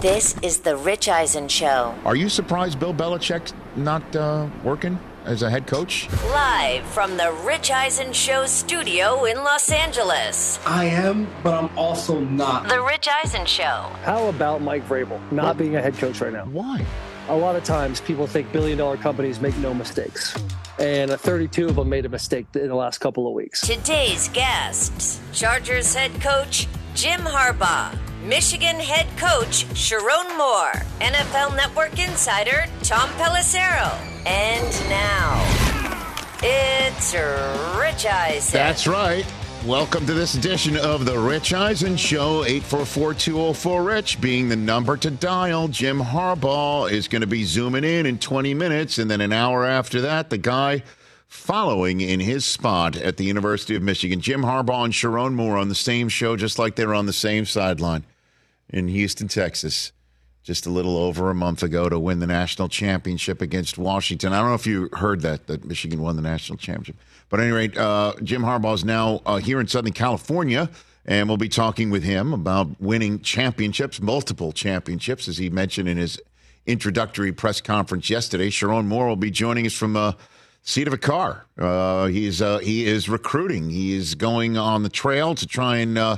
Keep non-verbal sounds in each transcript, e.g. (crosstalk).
This is the Rich Eisen Show. Are you surprised Bill Belichick's not uh, working as a head coach? Live from the Rich Eisen Show studio in Los Angeles. I am, but I'm also not. The Rich Eisen Show. How about Mike Vrabel not What? being a head coach right now? Why? A lot of times people think billion dollar companies make no mistakes. And 32 of them made a mistake in the last couple of weeks. Today's guests Chargers head coach Jim Harbaugh, Michigan head coach Sherrone Moore, NFL Network insider Tom Pelissero. And now, it's Rich Eisen. That's right. Welcome to this edition of the Rich Eisen Show. 844-204-RICH being the number to dial. Jim Harbaugh is going to be zooming in in 20 minutes, and then an hour after that, the guy following in his spot at the University of Michigan. Jim Harbaugh and Sherrone Moore on the same show, just like they were on the same sideline in Houston, Texas, just a little over a month ago to win the national championship against Washington. I don't know if you heard that that Michigan won the national championship, but at any rate, uh, Jim Harbaugh is now uh, here in Southern California, and we'll be talking with him about winning championships, multiple championships, as he mentioned in his introductory press conference yesterday. Sherrone Moore will be joining us from. Uh, seat of a car. Uh, he's uh, he is recruiting. He is going on the trail to try and uh,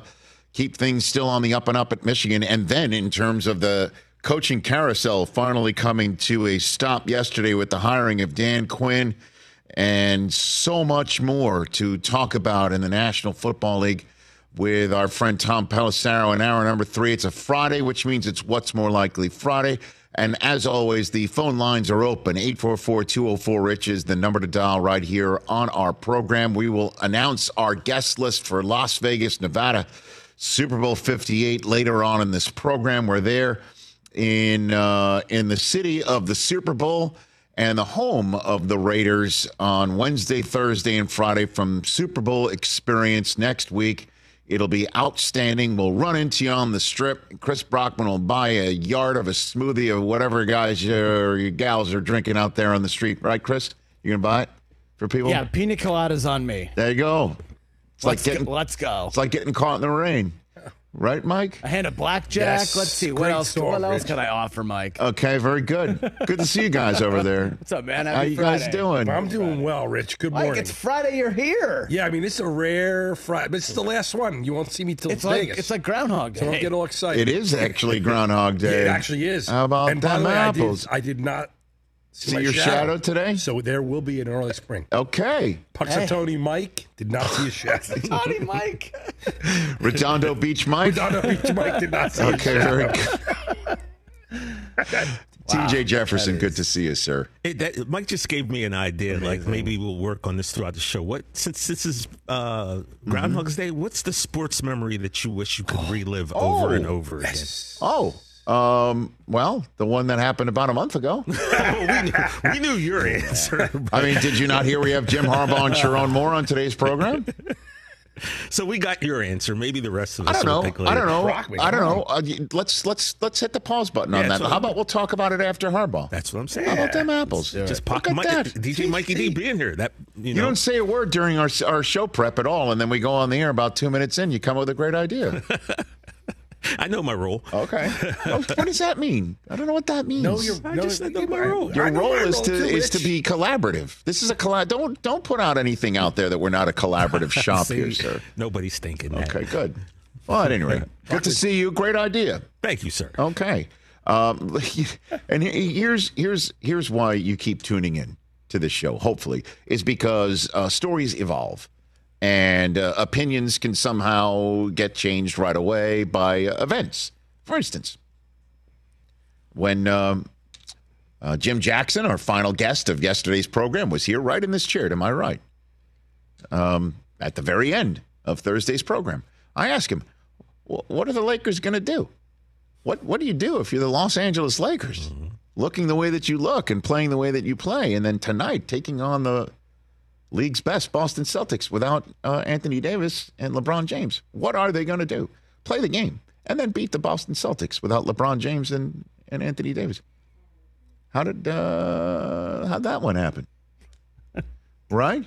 keep things still on the up and up at Michigan. And then in terms of the coaching carousel, finally coming to a stop yesterday with the hiring of Dan Quinn, and so much more to talk about in the National Football League. With our friend Tom Pelissero in hour number three. It's a Friday, which means it's What's More Likely Friday. And as always, the phone lines are open. 844-204-RICH is the number to dial right here on our program. We will announce our guest list for Las Vegas, Nevada, Super Bowl 58 later on in this program. We're there in uh, in the city of the Super Bowl and the home of the Raiders on Wednesday, Thursday, and Friday from Super Bowl experience next week. It'll be outstanding. We'll run into you on the strip. Chris Brockman will buy a yard of a smoothie of whatever guys or your gals are drinking out there on the street. Right, Chris? You gonna buy it for people? Yeah, pina coladas on me. There you go. It's Let's like getting go. Let's go. it's like getting caught in the rain. Right, Mike? A hand of blackjack. Yes, Let's see what great else. storm, what else Rich. can I offer, Mike? Okay, very good. Good to see you guys over there. (laughs) What's up, man? How Happy you guys doing? I'm doing well, Rich. Good Mike, morning. it's Friday. You're here. yeah, I mean, it's a rare Friday, but it's the last one. You won't see me till It's like Vegas. it's like Groundhog so don't get all excited. It is actually Groundhog Yeah, Day. (laughs) it actually is. How about and by them the way, I did, I did not see, See your shadow today? So there will be an early spring. Okay. Punxsutawney Mike did not see a shadow. Howdy, Mike. (laughs) Redondo Beach Mike. Redondo Beach Mike did not see a Okay, shadow. very good. (laughs) TJ Jefferson, good to see you, sir. Hey, that, Mike just gave me an idea. Like maybe we'll work on this throughout the show. What since this is uh, Groundhog's Day? What's the sports memory that you wish you could (gasps) relive over and over again? Oh, um, well, the one that happened about a month ago. (laughs) we, knew, we knew your answer. (laughs) I mean, did you not hear we have Jim Harbaugh and Sherrone Moore on today's program? (laughs) So we got your answer. Maybe the rest of I us. don't know. think I don't know. Me, I don't come know. Uh, let's let's let's hit the pause button Yeah, on that. How I'm- about we'll talk about it after Harbaugh? That's what I'm saying. How about them apples? Just Look at Mike, that. DJ Mikey D being here. That you You don't say a word during our our show prep at all, and then we go on the air about two minutes in. You come up with a great idea. (laughs) I know my role. Okay. (laughs) Oh, what does that mean? I don't know what that means. No, you're, I no, just said you- my role. Your I know role is to too, is to be collaborative. This is a collab. Don't don't put out anything out there that we're not a collaborative (laughs) shop here, sir. Nobody's thinking that. Okay, good. Well, at any rate, good to see you. Great idea. Thank you, sir. Okay. Um, and here's here's here's why you keep tuning in. to this show, hopefully, is because uh, stories evolve and uh, opinions can somehow get changed right away by uh, events. For instance, when um, uh, Jim Jackson, our final guest of yesterday's program, was here right in this chair to my right um, at the very end of Thursday's program, I asked him, What are the Lakers going to do? What, what do you do if you're the Los Angeles Lakers? Looking the way that you look and playing the way that you play, and then tonight taking on the league's best Boston Celtics without uh, Anthony Davis and LeBron James. What are they going to do? Play the game and then beat the Boston Celtics without LeBron James and, and Anthony Davis. How did uh, how'd that one happen? (laughs) right?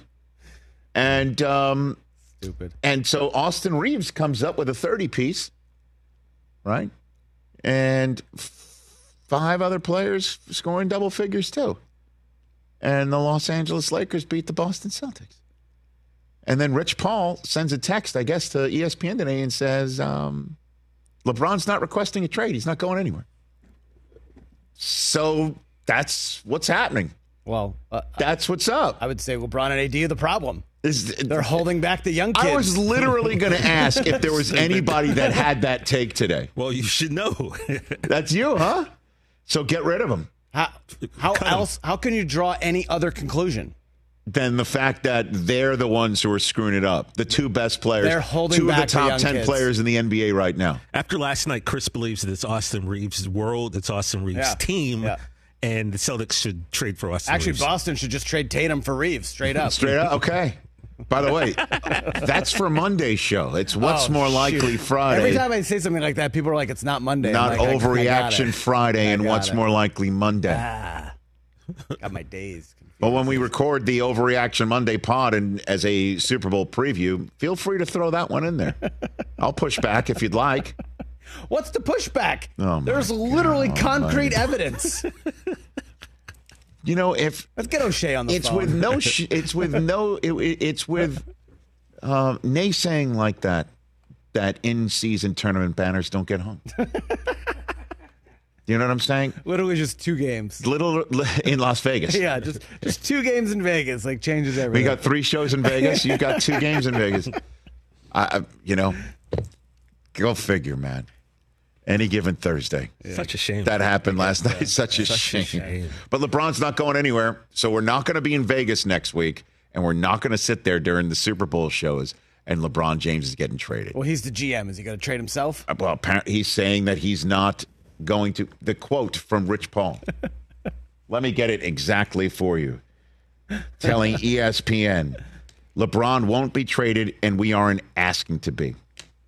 And um, Stupid. and so Austin Reaves comes up with a 30 piece, right? And f- five other players scoring double figures too. And the Los Angeles Lakers beat the Boston Celtics. And then Rich Paul sends a text, I guess, to ESPN today and says, um, LeBron's not requesting a trade. He's not going anywhere. So that's what's happening. Well, uh, That's what's up. I would say LeBron and AD are the problem. Is- They're holding back the young kids. I was literally going (laughs) to ask if there was anybody that had that take today. Well, you should know. That's you, huh? So get rid of him. How, how Cut 'em. else? How can you draw any other conclusion? than the fact that they're the ones who are screwing it up. The two best players. They're holding two back of the the top young 10 kids. players in the NBA right now. After last night, Chris believes that it's Austin Reaves' world, it's Austin Reaves' Yeah. team, Yeah. and the Celtics should trade for Austin Actually, Reaves. Boston should just trade Tatum for Reaves straight up. Straight up. Okay. By the way, that's for Monday's show. It's what's Oh, more shoot. likely Friday. Every time I say something like that, people are like, "It's not Monday." Not like, I- I got overreaction. Friday and what's it. more likely Monday. Ah. Got my days. confused. Well, when we record the Overreaction Monday pod and as a Super Bowl preview, feel free to throw that one in there. (laughs) I'll push back if you'd like. What's the pushback? Oh, There's literally God. concrete evidence. (laughs) You know, if Let's get O'Shea on the it's phone. with no, sh- it's with no, it, it- it's with uh, naysaying like that. That in-season tournament banners don't get hung. you know what I'm saying? literally just two games. Little in Las Vegas. (laughs) Yeah, just just two games in Vegas like changes everything. We got three shows in Vegas. You've got two (laughs) games in Vegas. I, you know, go figure, man. Any given Thursday. Such a shame. That happened last night. Such, a, shame. shame. But LeBron's not going anywhere. So we're not going to be in Vegas next week. And we're not going to sit there during the Super Bowl shows and LeBron James is getting traded. well, he's the GM. Is he going to trade himself? Uh, well, apparently he's saying that he's not going to. The quote from Rich Paul. (laughs) Let me get it exactly for you. Telling ESPN, LeBron won't be traded, and we aren't asking to be.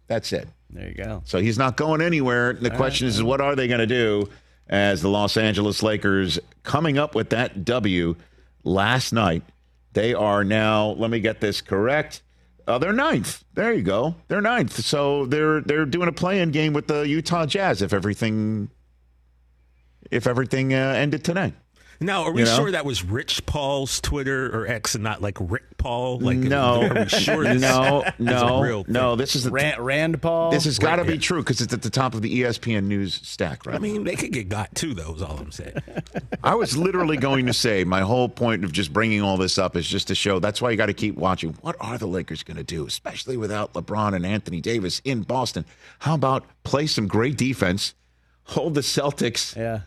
That's it. There you go. So he's not going anywhere. The question is, what are they going to do as the Los Angeles Lakers coming up with that W last night? They are now. Let me get this correct. Uh, they're ninth. There you go. They're ninth. So they're they're doing a play-in game with the Utah Jazz if everything if everything uh, ended today. Now, are we You know? sure that was Rich Paul's Twitter or X and not like Rick Paul? Like, No, are we sure (laughs) this no, no, real no. This is the, Rand, Rand Paul. this has got to be true because it's at the top of the ESPN news stack right I mean, they could get got too, though, is all I'm saying. (laughs) I was literally going to say my whole point of just bringing all this up is just to show that's why you got to keep watching. What are the Lakers going to do, especially without LeBron and Anthony Davis in Boston? How about play some great defense, hold the Celtics Yeah.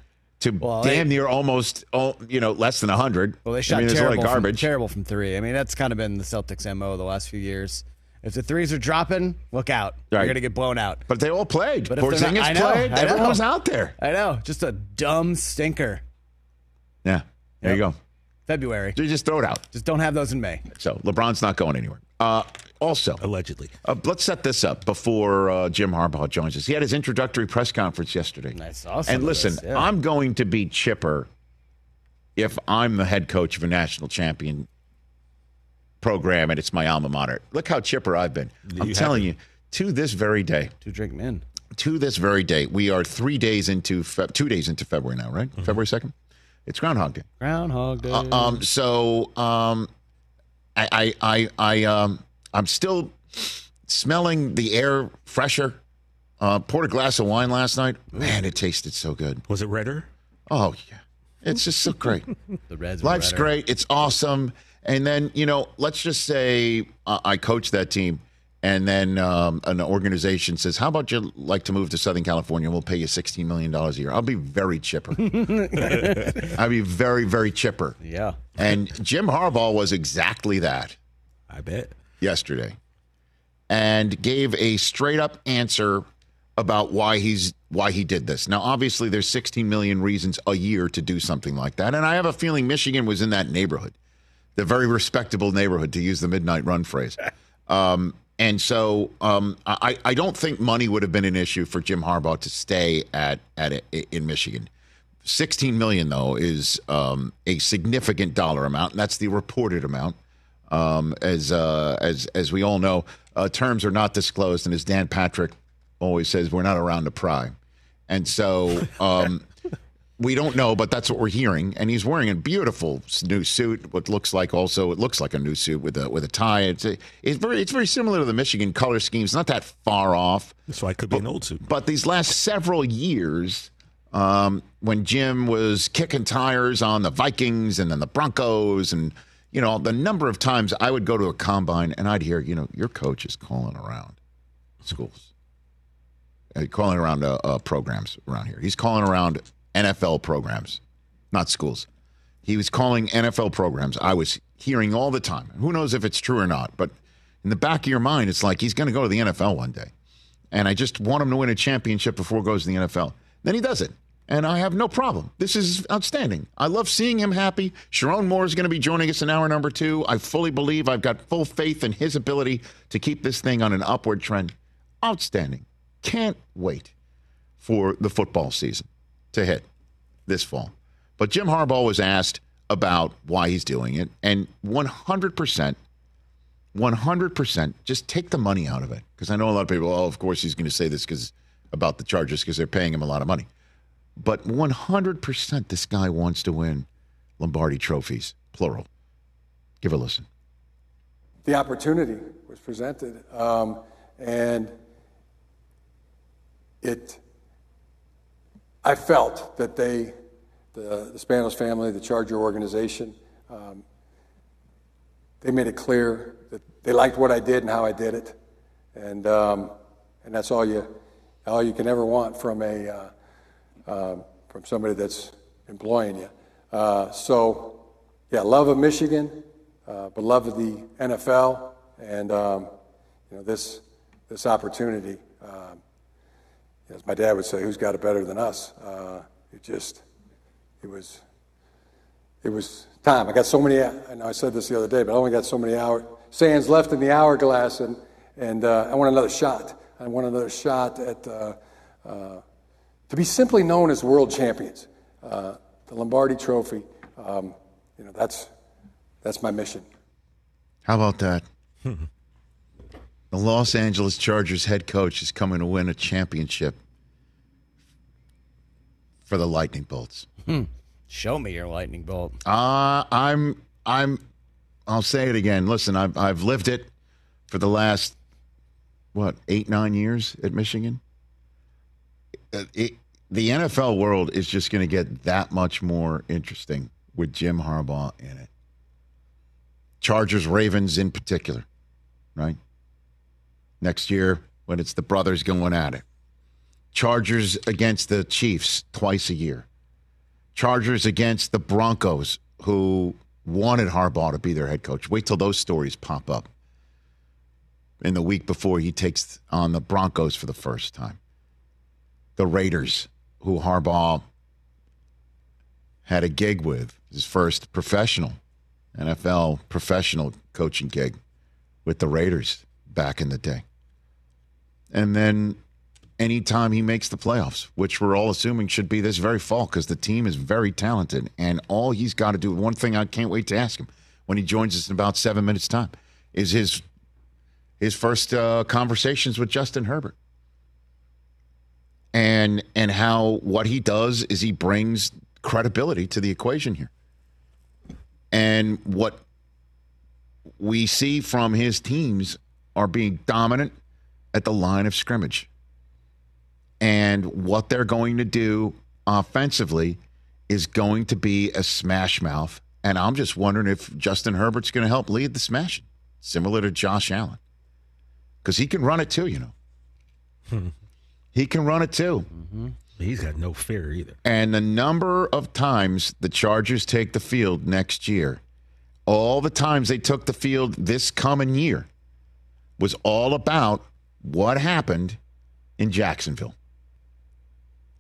To Well, damn they- near almost, oh, you know, less than hundred. Well, they shot I mean, there's a lot terrible, garbage. From, terrible from three. I mean, that's kind of been the Celtics' mo the last few years. If the threes are dropping, look out. Right. You're gonna get blown out. But they all played. But if they're not- Porzingis I know, played. I know. Everyone was out there. I know, just a dumb stinker. Yeah, there you go. February. You just throw it out. Just don't have those in May. So LeBron's not going anywhere. Uh, also, Allegedly. Uh, let's set this up before uh, Jim Harbaugh joins us. He had his introductory press conference yesterday. I saw some And listen, this, yeah. I'm going to be chipper if I'm the head coach of a national champion program and it's my alma mater. Look how chipper I've been. I'm You telling you, to this very day, Two drink men. to this very day, we are three days into Fe- two days into February now, right? February second. It's Groundhog Day. Groundhog Day. Uh, um, so um, I, I, I, I, um, I'm still smelling the air fresher. Uh, poured a glass of wine last night. Man, it tasted so good. Was it redder? Oh yeah, It's just so great. (laughs) The Reds. Life's better. great. It's awesome. And then, you know, let's just say uh, I coach that team, and then um, an organization says, How about you like to move to Southern California? We'll pay you $16 million a year. I'll be very chipper. (laughs) I'll be very, very chipper. Yeah. And Jim Harbaugh was exactly that I bet. yesterday and gave a straight up answer about why he's why he did this. Now obviously there's 16 million reasons a year to do something like that and I have a feeling Michigan was in that neighborhood. The very respectable neighborhood to use the midnight run phrase. Um, and so um, I, I don't think money would have been an issue for Jim Harbaugh to stay at at in Michigan. 16 million though is um, a significant dollar amount and that's the reported amount um, as uh, as as we all know, uh, terms are not disclosed, and as Dan Patrick always says, we're not around to pry, and so um, (laughs) we don't know, but that's what we're hearing. And he's wearing a beautiful new suit, what looks like also it looks like a new suit with a with a tie. It's a, it's very it's very similar to the Michigan color scheme. It's not that far off. That's why it could be an old suit. But these last several years, um, when Jim was kicking tires on the Vikings and then the Broncos, and you know the number of times I would go to a combine and I'd hear, you know, your coach is calling around schools, calling around uh, uh, programs around here. He's calling around NFL programs, not schools. He was calling NFL programs. I was hearing all the time. Who knows if it's true or not? But in the back of your mind, it's like he's going to go to the NFL one day and I just want him to win a championship before he goes to the NFL. Then he does it. And I have no problem. This is outstanding. I love seeing him happy. Sherrone Moore is going to be joining us in hour number two. I fully believe I've got full faith in his ability to keep this thing on an upward trend. Outstanding. Can't wait for the football season to hit this fall. But Jim Harbaugh was asked about why he's doing it, and 100%, 100%, just take the money out of it. Because I know a lot of people, oh, of course he's going to say this because about the Chargers because they're paying him a lot of money. But 100% this guy wants to win Lombardi trophies, plural. Give a listen. the opportunity was presented, um, and it. I felt that they, the, the Spanos family, the Charger organization, um, they made it clear that they liked what I did and how I did it, and um, and that's all you, all you can ever want from a, uh, um, from somebody that's employing you. Uh, so, yeah, love of Michigan, uh, but love of the NFL, and um, you know this this opportunity. Um, as my dad would say, "Who's got it better than us?" Uh, it just it was it was time. I got so many. I know I said this the other day, but I only got so many hour sands left in the hourglass, and and uh, I want another shot. I want another shot at uh, uh, to be simply known as world champions. Uh, the Lombardi Trophy. Um, you know that's that's my mission. How about that? (laughs) the Los Angeles Chargers head coach is coming to win a championship for the Lightning Bolts. Show me your lightning bolt. Uh, I'm, I'm, I'll say it again. Listen, I've, I've lived it for the last, what, eight, nine years at Michigan. Uh, It, the NFL world is just going to get that much more interesting with Jim Harbaugh in it. Chargers, Ravens in particular, right? Next year, when it's the brothers going at it. Chargers against the Chiefs twice a year. Chargers against the Broncos, who wanted Harbaugh to be their head coach. Wait till those stories pop up in the week before he takes on the Broncos for the first time. The Raiders, who Harbaugh had a gig with, his first professional NFL professional coaching gig with the Raiders back in the day. And then anytime he makes the playoffs, which we're all assuming should be this very fall because the team is very talented. And all he's got to do, one thing I can't wait to ask him when he joins us in about seven minutes' time, is his his first uh, conversations with Justin Herbert. And and how what he does is he brings credibility to the equation here. And what we see from his teams are being dominant at the line of scrimmage. And what they're going to do offensively is going to be a smash mouth. And I'm just wondering if Justin Herbert's going to help lead the smashing, similar to Josh Allen. Because he can run it too, you know. Hmm. he can run it too. Mm-hmm. He's got no fear either. And the number of times the Chargers take the field next year, all the times they took the field this coming year, was all about what happened in Jacksonville.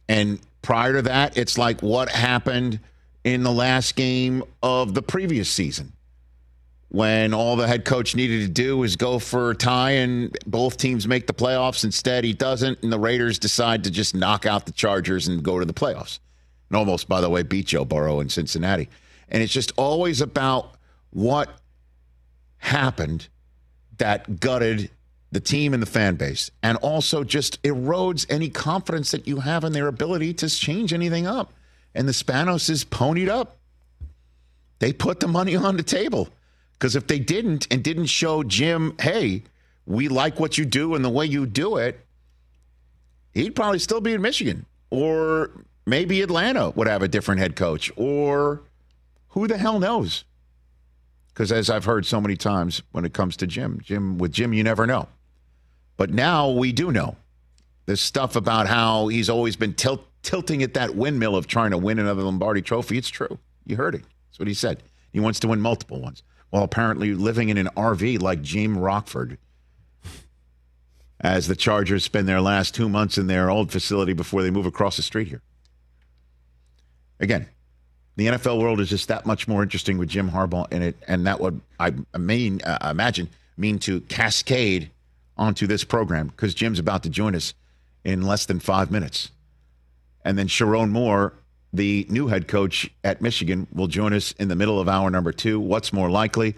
And prior to that, it's like what happened in the last game of the previous season when all the head coach needed to do was go for a tie and both teams make the playoffs. Instead, he doesn't, and the Raiders decide to just knock out the Chargers and go to the playoffs. And almost, by the way, beat Joe Burrow in Cincinnati. And it's just always about what happened that gutted the team and the fan base, and also just erodes any confidence that you have in their ability to change anything up. And the Spanos is ponied up. They put the money on the table. Because if they didn't and didn't show Jim, hey, we like what you do and the way you do it, he'd probably still be in Michigan. Or maybe Atlanta would have a different head coach. Or who the hell knows? Because as I've heard so many times when it comes to Jim, Jim with Jim, you never know. But now we do know. This stuff about how he's always been tilt, tilting at that windmill of trying to win another Lombardi trophy. It's true. You heard it. That's what he said. He wants to win multiple ones. While apparently living in an RV like Jim Rockford. As the Chargers spend their last two months in their old facility before they move across the street here. Again, the NFL world is just that much more interesting with Jim Harbaugh in it, and that would I mean uh, imagine mean to cascade onto this program because Jim's about to join us in less than five minutes, and then Sherrone Moore, the new head coach at Michigan, will join us in the middle of hour number two. What's more likely?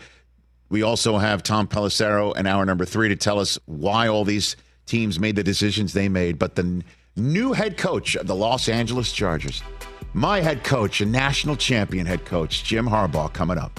We also have Tom Pelissero in hour number three to tell us why all these teams made the decisions they made. But the new head coach of the Los Angeles Chargers, my head coach, a national champion head coach, Jim Harbaugh, coming up.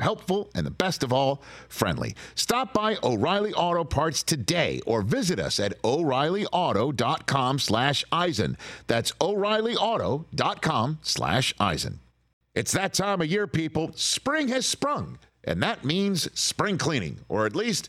helpful, and the best of all, friendly. Stop by O'Reilly Auto Parts today or visit us at o'reillyauto.com slash Eisen. That's o'reillyauto.com slash Eisen. It's that time of year, people. Spring has sprung, and that means spring cleaning, or at least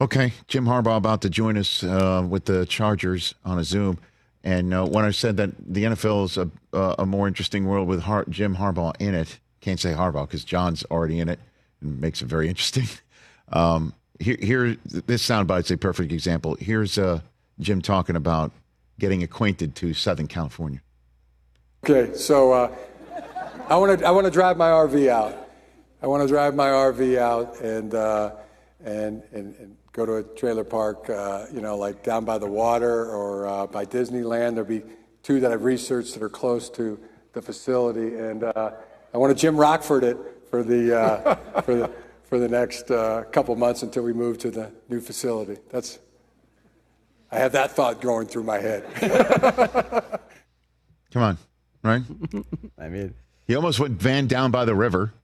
Okay, Jim Harbaugh about to join us uh, with the Chargers on a Zoom. And uh, when I said that the NFL is a, uh, a more interesting world with Har- Jim Harbaugh in it, can't say Harbaugh because John's already in it and makes it very (laughs) interesting. Um, here, here, this soundbite's a perfect example. Here's uh, Jim talking about getting acquainted to Southern California. Okay, so uh, I want to I want to drive my RV out. I want to drive my RV out and uh, and, and and go to a trailer park, uh, you know, like down by the water or uh, by Disneyland. There'll be two that I've researched that are close to the facility, and uh, I want to Jim Rockford it for the uh, (laughs) for the for the next uh, couple months until we move to the new facility. That's I have that thought going through my head. (laughs) Come on, right? (laughs) I mean, He almost went van down by the river.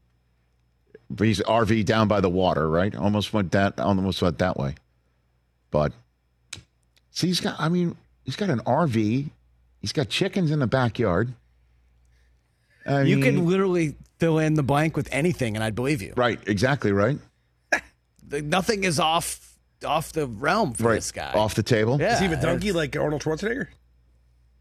But he's RV down by the water, right? Almost went that almost went that way. But see, he's got I mean, he's got an RV. He's got chickens in the backyard. I you mean- could literally fill in the blank with anything, and I'd believe you. Right, exactly right. (laughs) Nothing is off off the realm for Right. this guy. Off the table. Yeah, Is he a donkey like Arnold Schwarzenegger?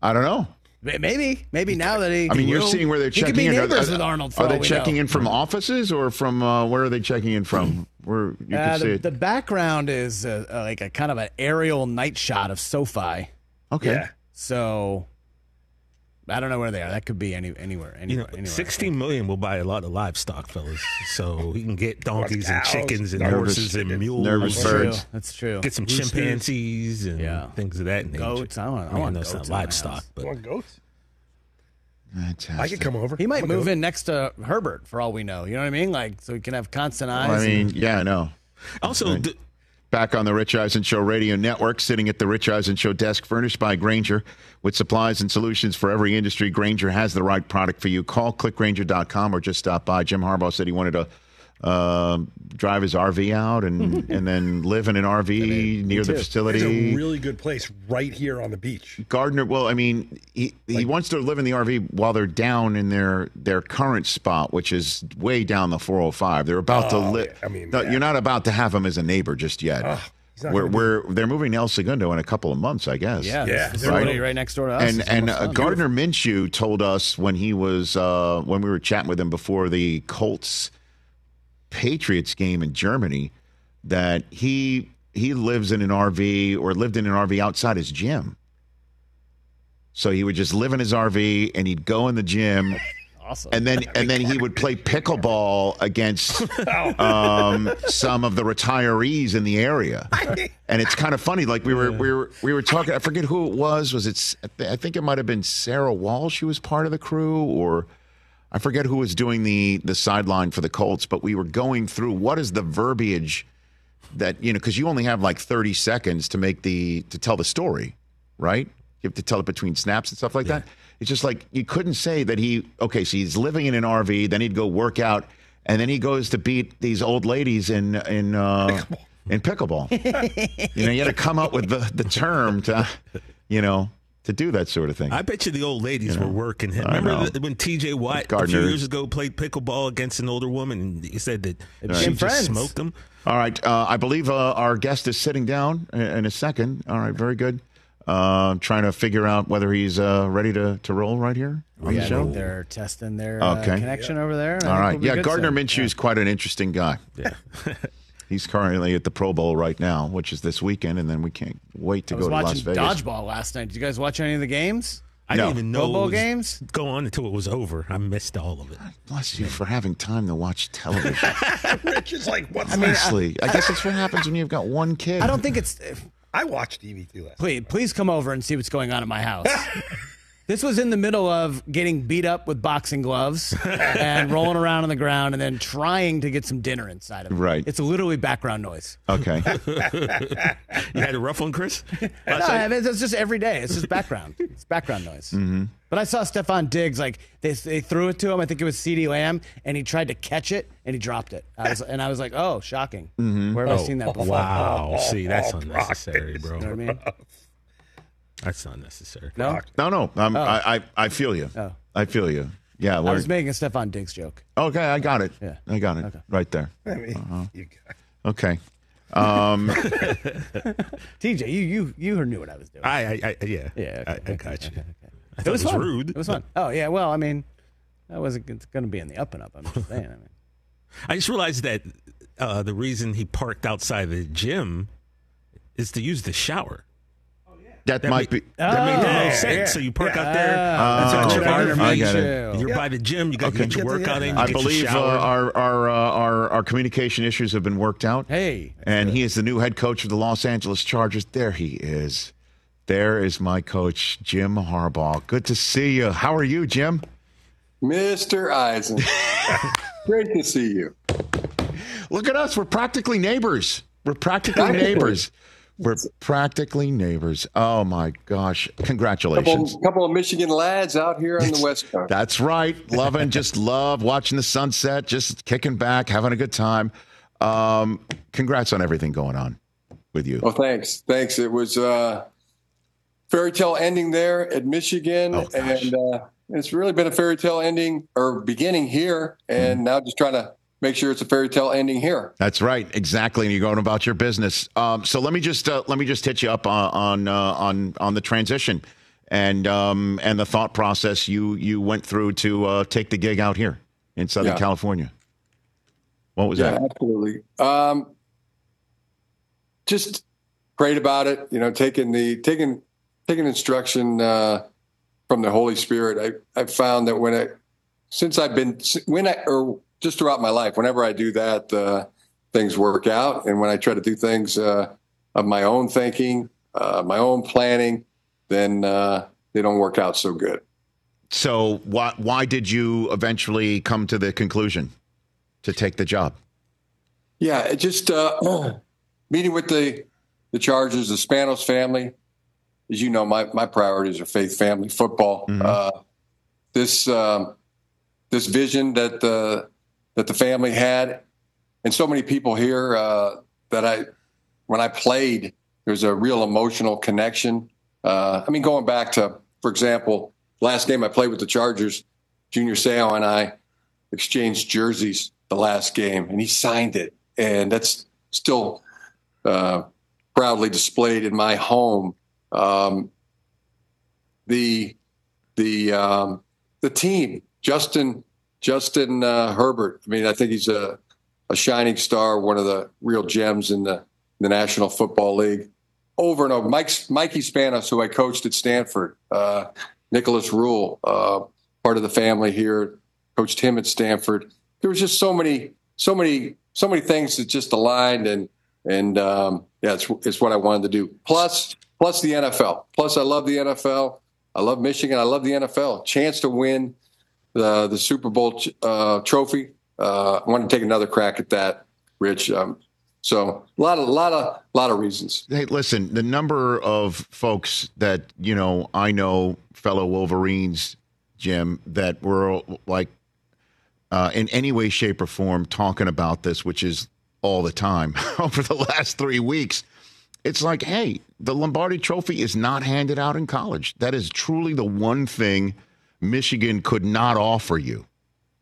I don't know. Maybe, maybe now that he. I mean, you're will, seeing where they're he checking could be in. Are- neighbors are, with Arnold. For are they checking know. in from offices or from uh, where are they checking in from? Where you Uh, can see the, it. the background is uh uh like a kind of an aerial night shot of SoFi. okay. Yeah. So I don't know where they are. That could be any anywhere. You Anywhere. know, anywhere. sixteen million will buy a lot of livestock, fellas. So he can get donkeys and chickens and nervous- horses and mules. nervous That's true. birds. That's true. Get some Roosters. chimpanzes and Yeah. things of that nature. Goats. I want- I mean, want know it's goats not livestock, but You want goats? Fantastic. I could come over. He might move goat. in next to Herbert for all we know. You know what I mean? Like so he can have constant eyes. Well, I and- mean, yeah, I know. also Right. the, Back on the Rich Eisen Show radio network, sitting at the Rich Eisen Show desk, furnished by Grainger with supplies and solutions for every industry. Grainger has the right product for you. Call clickgranger.com or just stop by. Jim Harbaugh said he wanted to um drive his RV out and (laughs) and then live in an RV near the too. It's facility. a really good place right here on the beach. Gardner, well, I mean, he, he wants to live in the RV while they're down in their their current spot, which is way down the 405. They're about to Oh, live. yeah. I mean, no, yeah. you're not about to have him as a neighbor just yet. he's not we're, we're they're moving to El Segundo in a couple of months, I guess. yeah, Yeah, they're right. right next door to us. And and uh. Gardner Minshew told us when he was uh, when we were chatting with him before the Colts Patriots game in Germany that he he lives in an RV or lived in an RV outside his gym. So he would just live in his RV and he'd go in the gym awesome. and then (laughs) and then he would play pickleball against um, some of the retirees in the area. (laughs) And it's kind of funny. Like we were we were we were talking. I forget who it was. Was it? I think it might have been Sarah Walsh She was part of the crew, or I forget who was doing the the sideline for the Colts. But we were going through what is the verbiage that you know because you only have like thirty seconds to make the to tell the story, right? You have to tell it between snaps and stuff like that. It's just like you couldn't say that he okay, so he's living in an RV, then he'd go work out, and then he goes to beat these old ladies in in uh, in pickleball. (laughs) you know, you had to come up with the the term to, you know, to do that sort of thing. I bet you the old ladies were working him. Remember the, when T.J. Watt a few years ago played pickleball against an older woman, and he said that she just friends. smoked him. All right, uh, I believe uh, our guest is sitting down in, in a second. All right, very good. Uh, trying to figure out whether he's uh, ready to, to roll right here on yeah, the show. they're testing their uh, Okay. connection over there. and I All think right. we'll be Yeah, Gardner soon. Minshew is quite an interesting guy. Yeah. (laughs) He's currently at the Pro Bowl right now, which is this weekend, and then we can't wait to I was go to Las watching Vegas. dodgeball last night. Did you guys watch any of the games? I No. didn't even know Pro Bowl it was games? go on until it was over. I missed all of it. Bless you for having time to watch television. (laughs) Rich is like, what's that? Honestly, I guess that's what happens when you've got one kid. I don't think it's. I watched EV2 last Please, please come over and see what's going on at my house. (laughs) this was in the middle of getting beat up with boxing gloves (laughs) and rolling around on the ground and then trying to get some dinner inside of it. Right. It's literally background noise. Okay. (laughs) You had a rough one, Chris? No, I mean, it's just every day. It's just background. It's background noise. Mm-hmm. But I saw Stefon Diggs like they, they threw it to him. I think it was CeeDee Lamb, and he tried to catch it and he dropped it. I was, and I was like, oh, shocking. Where have I seen that before? Wow. See, that's Oh, unnecessary, bro. You know what I mean? (laughs) That's not necessary. No, No, no. I'm, I, I, I feel you. Oh. I feel you. Yeah. I we're- was making a Stefon Diggs joke. okay, I got it. Yeah. I got it. Okay. Right there. I mean, Uh-huh. (laughs) you got- Okay. Um, (laughs) TJ, you you you knew what I was doing. I, I, I yeah. Yeah, I, okay, I got you. I it was, it was fun. rude. It was fun. Oh yeah, well, I mean, that wasn't going to be in the up and up. I'm just saying. I mean, I just realized that uh, the reason he parked outside the gym is to use the shower. That, That might ma- be. That made the Oh, most sense. yeah. So you park Yeah. out there. Ah, that's a okay. good. I get it. You're Yeah. by the gym. You got to get your Get the- workout in. You I get your believe uh, our our, uh, our our communication issues have been worked out. Hey. and he is the new head coach of the Los Angeles Chargers. There he is. There is my coach, Jim Harbaugh. Good to see you. How are you, Jim? Mr. Eisen. (laughs) Great to see you. Look at us. We're practically neighbors. We're practically Practically. neighbors. We're practically neighbors. Oh my gosh! Congratulations. Couple, couple of Michigan lads out here on the West Coast. That's right. Loving, just (laughs) love watching the sunset, just kicking back, having a good time. Um, congrats on everything going on with you. Well, thanks. Thanks. It was uh, fairy tale ending there at Michigan, Oh, and uh, it's really been a fairy tale ending or beginning here, and Mm-hmm. now just trying to make sure it's a fairy tale ending here. That's right, exactly. And you're going about your business. Um, so let me just uh, let me just hit you up on on uh, on, on the transition and um, and the thought process you you went through to uh, take the gig out here in Southern Yeah. California. What was Yeah, that? absolutely. Um, just prayed about it. You know, taking the taking taking instruction uh, from the Holy Spirit. I I found that when I since I've been when I or just throughout my life, whenever I do that, uh, things work out. And when I try to do things uh, of my own thinking, uh, my own planning, then uh, they don't work out so good. So why why did you eventually come to the conclusion to take the job? Yeah, it just uh, (clears throat) meeting with the the Chargers, the Spanos family. As you know, my my priorities are faith, family, football. Uh, this um, this vision that the that the family had, and so many people here uh, that I when I played, there's a real emotional connection. Uh, I mean, going back to, for example, last game I played with the Chargers, Junior Seau and I exchanged jerseys the last game, and he signed it, and that's still uh, proudly displayed in my home. Um, the the um, the team, Justin Justin uh, Herbert. I mean, I think he's a a shining star, one of the real gems in the the National Football League. Over and over, Mike Mikey Spanos, who I coached at Stanford, uh, Nicholas Rule, uh, part of the family here, coached him at Stanford. There was just so many, so many, so many things that just aligned, and and um, yeah, it's it's what I wanted to do. Plus, plus the NFL. Plus, I love the NFL. I love Michigan. I love the NFL. Chance to win the the Super Bowl uh, trophy. Uh, I want to take another crack at that, Rich. Um, so a lot of lot of lot of reasons. Hey, listen, the number of folks that, you know, I know, fellow Wolverines, Jim, that were like uh, in any way, shape, or form talking about this, which is all the time (laughs) over the last three weeks. It's like, hey, the Lombardi trophy is not handed out in college. That is truly the one thing Michigan could not offer you,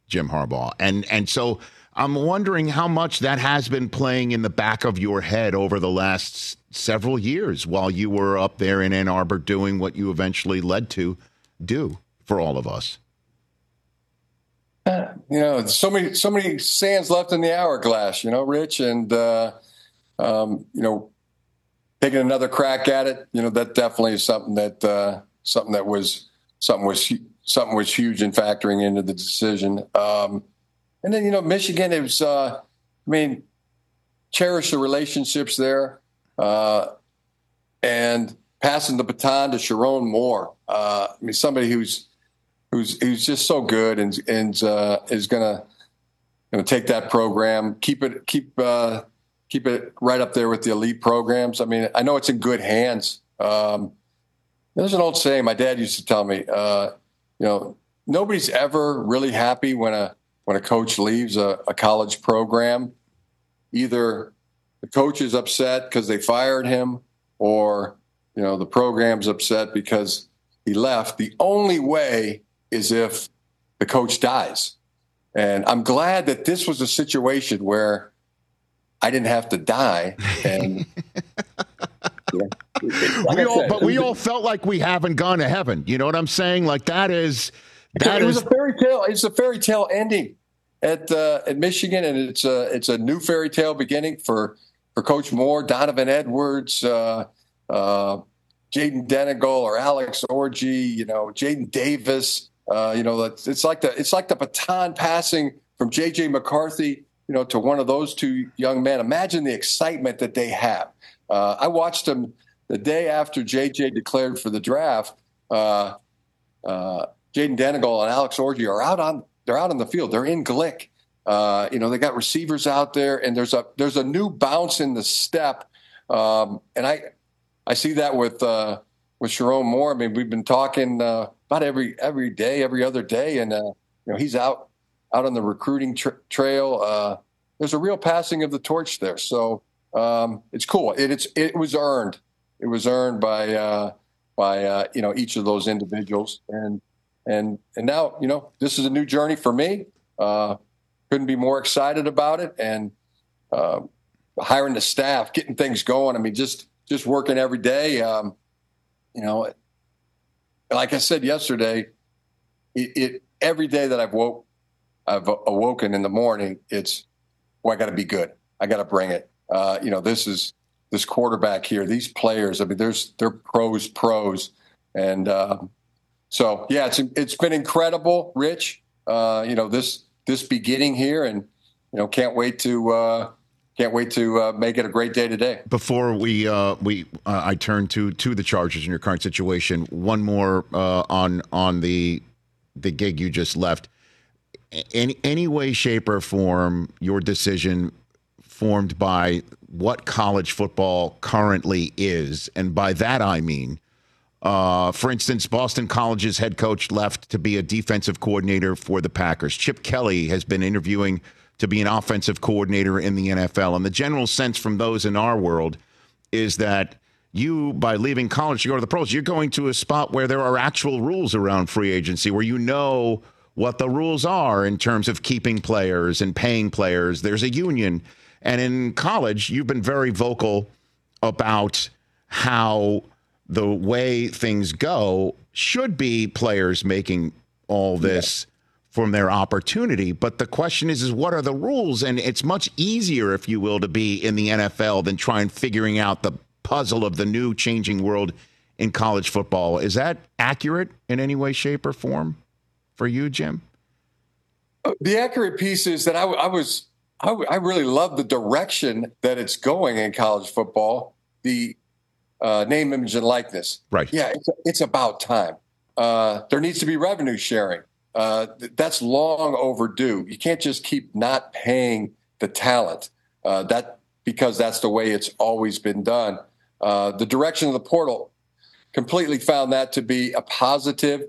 Jim Harbaugh. And and so I'm wondering how much that has been playing in the back of your head over the last several years while you were up there in Ann Arbor doing what you eventually led to do for all of us. you know, so many so many sands left in the hourglass. You know, Rich, and uh, um, you know, taking another crack at it. You know, that definitely is something that uh, something that was something was something was huge in factoring into the decision. Um, and then you know, Michigan. Was. Uh, I mean, cherish the relationships there, uh, and passing the baton to Sherrone Moore. Uh, I mean, somebody who's who's who's just so good and and uh, is gonna gonna take that program, keep it keep uh, keep it right up there with the elite programs. I mean, I know it's in good hands. Um, there's an old saying my dad used to tell me. Uh, you know, nobody's ever really happy when a when a coach leaves a, a college program. Either the coach is upset because they fired him, or you know the program's upset because he left. The only way is if the coach dies. And I'm glad that this was a situation where I didn't have to die. And (laughs) (laughs) Like we all, said, but we all felt like we haven't gone to heaven. You know what I'm saying? Like that is that it was a fairy tale. It's a fairy tale ending at uh, at Michigan, and it's a it's a new fairy tale beginning for for Coach Moore, Donovan Edwards, uh, uh, Jayden Denegal or Alex Orji, you know, Jadyn Davis. Uh, you know, it's like the it's like the baton passing from JJ McCarthy, you know, to one of those two young men. Imagine the excitement that they have. Uh, I watched him the day after JJ declared for the draft. Uh, uh, Jayden Denegal and Alex Orji are out on they're out on the field. They're in Glick. Uh, you know, they got receivers out there, and there's a there's a new bounce in the step. Um, and I I see that with uh, with Sherrone Moore. I mean, we've been talking uh, about every every day, every other day, and uh, you know he's out out on the recruiting tra- trail. Uh, there's a real passing of the torch there, so um, it's cool. It, it's it was earned. It was earned by uh, by uh, you know each of those individuals, and and and now you know this is a new journey for me. couldn't be more excited about it, and hiring the staff, getting things going. I mean, just just working every day. Um, you know, like I said yesterday, it, it, every day that I've woke, I've awoken in the morning. It's, well, I got to be good. I got to bring it. Uh, you know, this is this quarterback here. These players. I mean, there's they're pros, pros, and uh, so yeah, it's it's been incredible, Rich. Uh, you know this this beginning here, and you know can't wait to uh, can't wait to uh, make it a great day today. Before we uh, we uh, I turn to to the Chargers in your current situation, one more uh, on on the the gig you just left. Any any way, shape, or form, your decision formed by what college football currently is, and by that I mean. Uh, for instance, Boston College's head coach left to be a defensive coordinator for the Packers. Chip Kelly has been interviewing to be an offensive coordinator in the NFL. And the general sense from those in our world is that you, by leaving college to go to the pros, you're going to a spot where there are actual rules around free agency, where you know what the rules are in terms of keeping players and paying players. There's a union. And in college, you've been very vocal about how the way things go should be players making all this from their opportunity. But the question is, is what are the rules? And it's much easier, if you will, to be in the NFL than trying figuring out the puzzle of the new changing world in college football. Is that accurate in any way, shape, or form for you, Jim? Uh, the accurate piece is that I, I was, I, I, really love the direction that it's going in college football. The uh, name, image, and likeness. Right. Yeah, it's, it's about time. Uh, there needs to be revenue sharing uh, that's long overdue. You can't just keep not paying the talent. Uh, that because that's the way it's always been done. Uh, the direction of the portal completely found that to be a positive,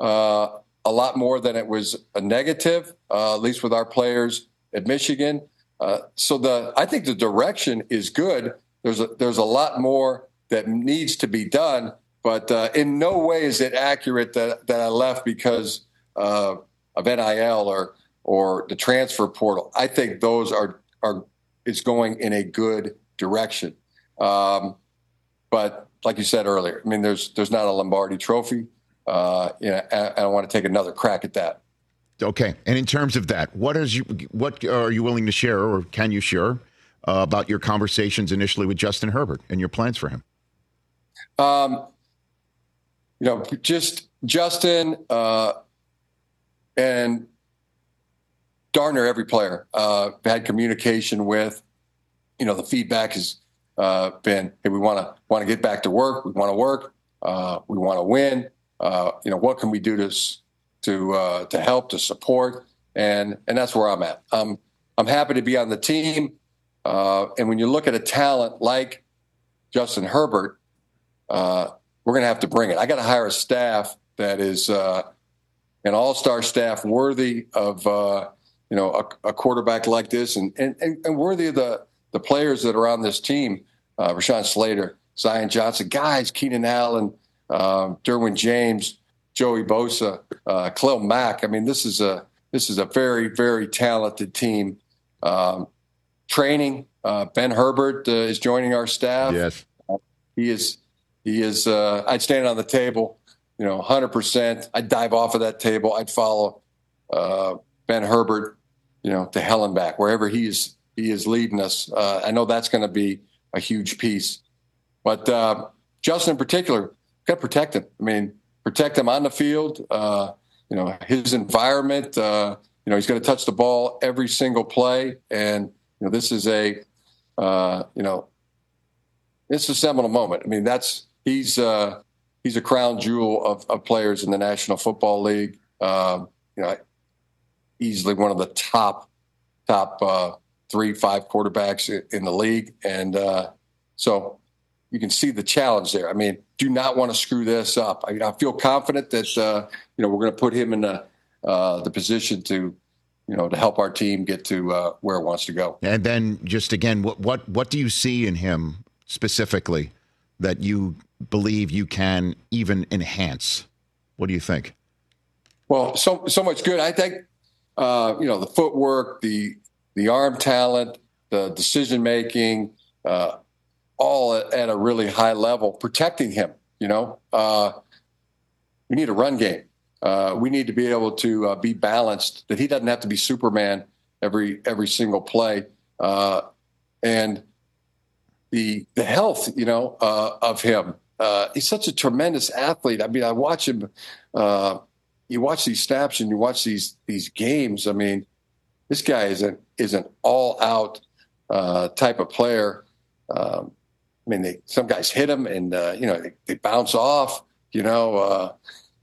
uh, a lot more than it was a negative. Uh, at least with our players at Michigan. Uh, so the I think the direction is good. There's a, there's a lot more that needs to be done, but in no way is it accurate that that I left because uh, of NIL or or the transfer portal. I think those are are is going in a good direction. Um, but like you said earlier, I mean, there's there's not a Lombardi Trophy. Uh, you know, I, I want to take another crack at that. Okay, and in terms of that, what is you what are you willing to share, or can you share uh, about your conversations initially with Justin Herbert and your plans for him? Um, you know, just Justin. Uh, and Darner, every player, uh, had communication with. You know, the feedback has uh, been, "Hey, we want to want to get back to work. We want to work. Uh, we want to win. Uh, you know, what can we do to to uh, to help to support?" And and that's where I'm at. I'm I'm happy to be on the team. Uh, and when you look at a talent like Justin Herbert, we're going to have to bring it. I got to hire a staff that is an all-star staff worthy of uh, you know a, a, quarterback like this, and, and and worthy of the the players that are on this team. Uh, Rashawn Slater, Zion Johnson, guys, Keenan Allen, uh, Derwin James, Joey Bosa, uh, Khalil Mack. I mean, this is a this is a very very talented team. Um, training. Uh, ben Herbert uh, is joining our staff. Yes, he is. He is. Uh, I'd stand on the table you know, 100%. I'd dive off of that table. I'd follow uh, Ben Herbert, you know, to hell and back, wherever he is, he is leading us. Uh, I know that's going to be a huge piece. But uh, Justin in particular, got to protect him. I mean, protect him on the field. Uh, you know, his environment. Uh, you know, he's going to touch the ball every single play, and you know, this is a, uh, you know, it's a seminal moment. I mean, that's he's uh, he's a crown jewel of, of players in the National Football League. Um, you know, easily one of the top top uh, three, five quarterbacks in the league, and uh, so you can see the challenge there. I mean, do not want to screw this up. I, I feel confident that uh, you know we're going to put him in the uh, the position to you know to help our team get to uh, where it wants to go. And then just again, what what what do you see in him specifically that you believe you can even enhance? What do you think? Well, so so much good. I think uh, you know the footwork, the the arm talent, the decision making, uh, all at a really high level. Protecting him, you know, uh, we need a run game. Uh, we need to be able to uh, be balanced. That he doesn't have to be Superman every every single play, uh, and the the health, you know, of him. he's such a tremendous athlete. I mean, I watch him you watch these snaps and you watch these these games. I mean, this guy is an is an all out uh, type of player. Um, I mean, they, some guys hit him and uh, you know they, they, bounce off. You know, uh,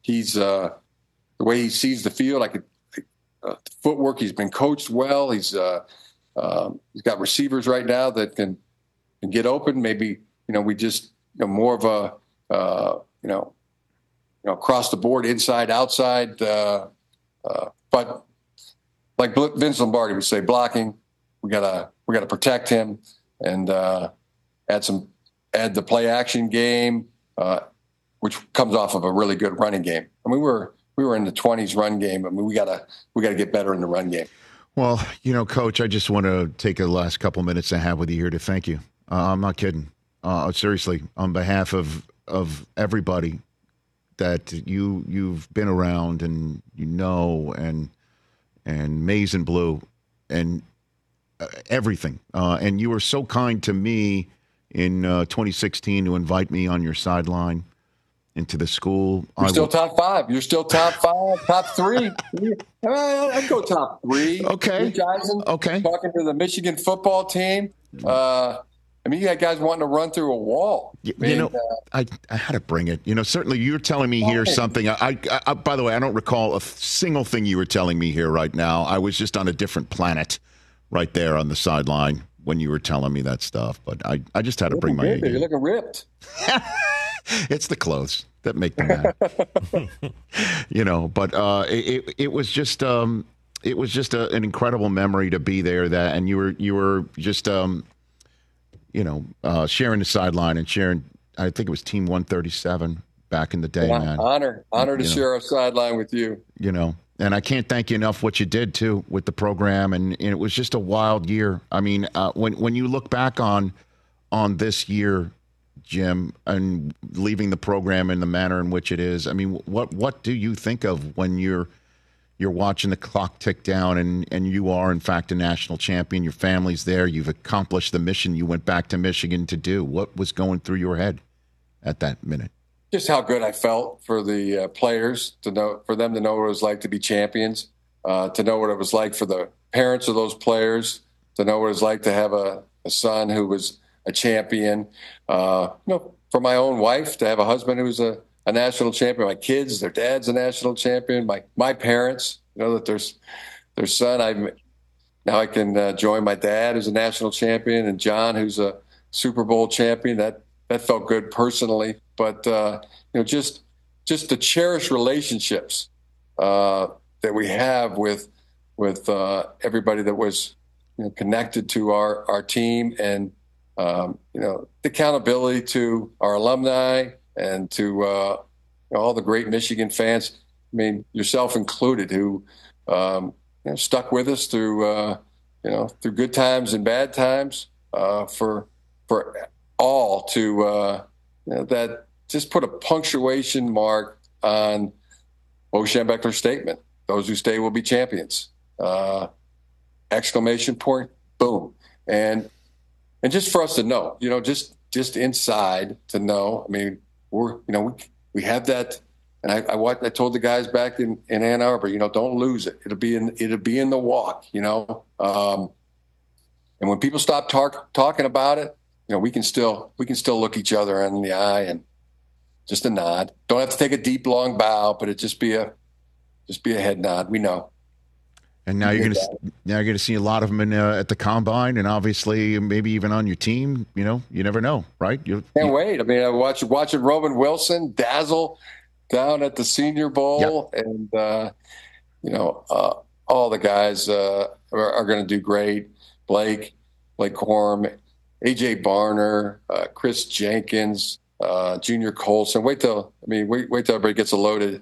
he's uh, the way he sees the field. I could uh, footwork. He's been coached well. He's uh, um, he's got receivers right now that can can get open. Maybe you know we just you know more of a you know you know, across the board, inside, outside. Uh, uh, but like Vince Lombardi would say, blocking, we gotta we gotta protect him and uh, add some add the play action game, uh, which comes off of a really good running game. I mean, we were we were in the twenties run game. I mean, we gotta we gotta get better in the run game. Well, you know, Coach, I just want to take the last couple minutes I have with you here to thank you. Uh, I'm not kidding. Uh, seriously, on behalf of of everybody that you you've been around and you know and and maize and blue and uh, everything. Uh, and you were so kind to me in uh, 2016 to invite me on your sideline into the school. You're I still top five. You're still top five, top three. I'd go top three. Okay. Eisen, okay. Talking to the Michigan football team. Uh, I mean, you had guys wanting to run through a wall. You, I mean, you know, uh, I, I had to bring it. You know, certainly you're telling me here something. I, I, I, by the way, I don't recall a single thing you were telling me here right now. I was just on a different planet, right there on the sideline when you were telling me that stuff. But I, I just had to bring my. You're looking ripped. (laughs) it's the clothes that make them mad. (laughs) you know, but uh, it, it was just. Um, it was just a, an incredible memory to be there. That and you were you were just um, you know, uh, sharing the sideline and sharing. I think it was Team 137 back in the day, well, man. Honor, honor to share a sideline with you. You know, and I can't thank you enough what you did too with the program, and, and it was just a wild year. I mean, uh, when when you look back on on this year, Jim, and leaving the program in the manner in which it is, I mean, what what do you think of when you're you're watching the clock tick down and, and you are in fact a national champion? Your family's there. You've accomplished the mission you went back to michigan to do. What was going through your head at that minute just how good i felt for the uh, players to know for them to know what it was like to be champions uh, to know what it was like for the parents of those players to know what it was like to have a, a son who was a champion uh, you know for my own wife to have a husband who was a a national champion. My kids, their dad's a national champion. My my parents, you know that there's their son. I now I can uh, join my dad, who's a national champion, and John, who's a Super Bowl champion. That that felt good personally, but uh, you know just just to cherish relationships uh, that we have with with uh, everybody that was you know, connected to our our team and um, you know the accountability to our alumni and to uh, all the great Michigan fans. I mean, yourself included, who um, you know, stuck with us through uh, you know through good times and bad times. Uh, for for all to uh, you know, that just put a punctuation mark on Bo Schembechler's statement: "Those who stay will be champions." Uh, exclamation point! Boom! And and just for us to know, you know, just just inside to know. I mean, we're you know we we have that, and I I, I told the guys back in, in Ann Arbor, you know, don't lose it. It'll be in it'll be in the walk, you know. Um, and when people stop talk, talking about it, you know, we can still we can still look each other in the eye and just a nod. Don't have to take a deep long bow, but it just be a just be a head nod. We know. And now you're going to now you're to see a lot of them in, uh, at the combine, and obviously maybe even on your team. You know, you never know, right? You, Can't you- wait. I mean, I watch watching Roman Wilson dazzle down at the Senior Bowl, and uh, you know, uh, all the guys uh, are, are going to do great. Blake, Blake Corum, AJ Barner, uh, Kris Jenkins, uh, Junior Colson. Wait till I mean, wait, wait till everybody gets a loaded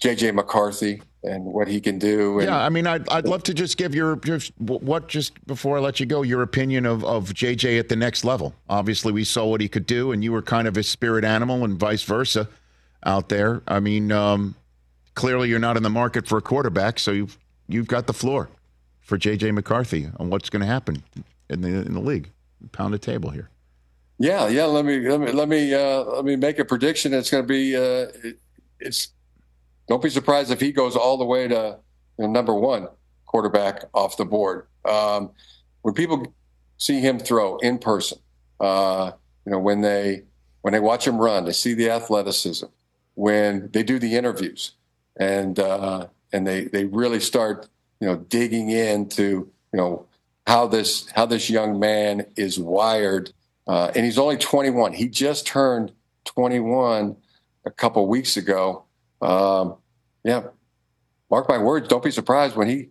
JJ McCarthy and what he can do. And, Yeah, I mean, I'd, I'd love to just give your, your what just before I let you go, your opinion of, of JJ at the next level. Obviously, we saw what he could do, and you were kind of his spirit animal, and vice versa, out there. I mean, um, clearly you're not in the market for a quarterback, so you've you've got the floor for JJ McCarthy on what's going to happen in the in the league. Pound the table here. Yeah, yeah. Let me let me let me uh, let me make a prediction. It's going to be uh, it, it's. Don't be surprised if he goes all the way to you know, number one quarterback off the board. Um, when people see him throw in person, uh, you know when they when they watch him run, they see the athleticism. When they do the interviews, and uh, and they they really start you know digging into you know how this how this young man is wired uh, and he's only 21 he just turned 21 a couple weeks ago um, yeah mark my words don't be surprised when he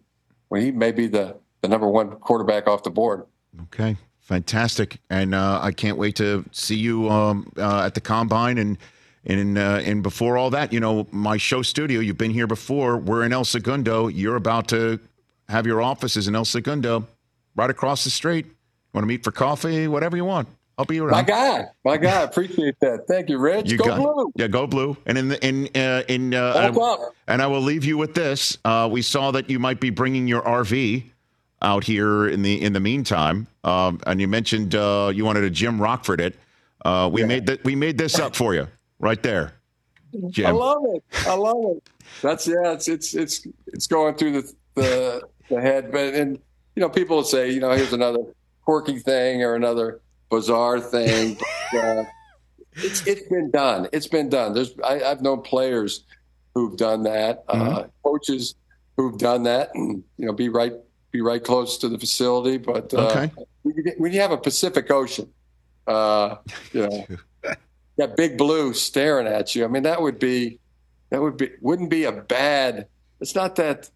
when he may be the the number one quarterback off the board Okay, fantastic, and uh, I can't wait to see you um, uh, at the combine and and uh, and before all that, you know, my show studio. You've been here before. We're in El Segundo. You're about to have your offices in El Segundo, right across the street. Want to meet for coffee? Whatever you want. I'll be around. my guy my guy appreciate that thank you rich You go got- blue Yeah, go blue. And in the, in uh, in uh, Hold and, I will leave you with this. Uh, we saw that you might be bringing your RV out here in the in the meantime. Um, and you mentioned uh, you wanted a Jim Rockford it. Uh, we made that we made this up for you right there, Jim. I love it. I love it. That's yeah. It's it's it's it's going through the the, the head, but and you know people will say you know here's another quirky thing or another bizarre thing. (laughs) But, uh, it's it's been done. It's been done. There's I, I've known players who've done that, uh, coaches who've done that, and you know be right be right close to the facility. But uh, Okay. when you get- when you have a Pacific Ocean, uh, you know (laughs) that big blue staring at you. I mean, that would be that would be wouldn't be a bad. It's not that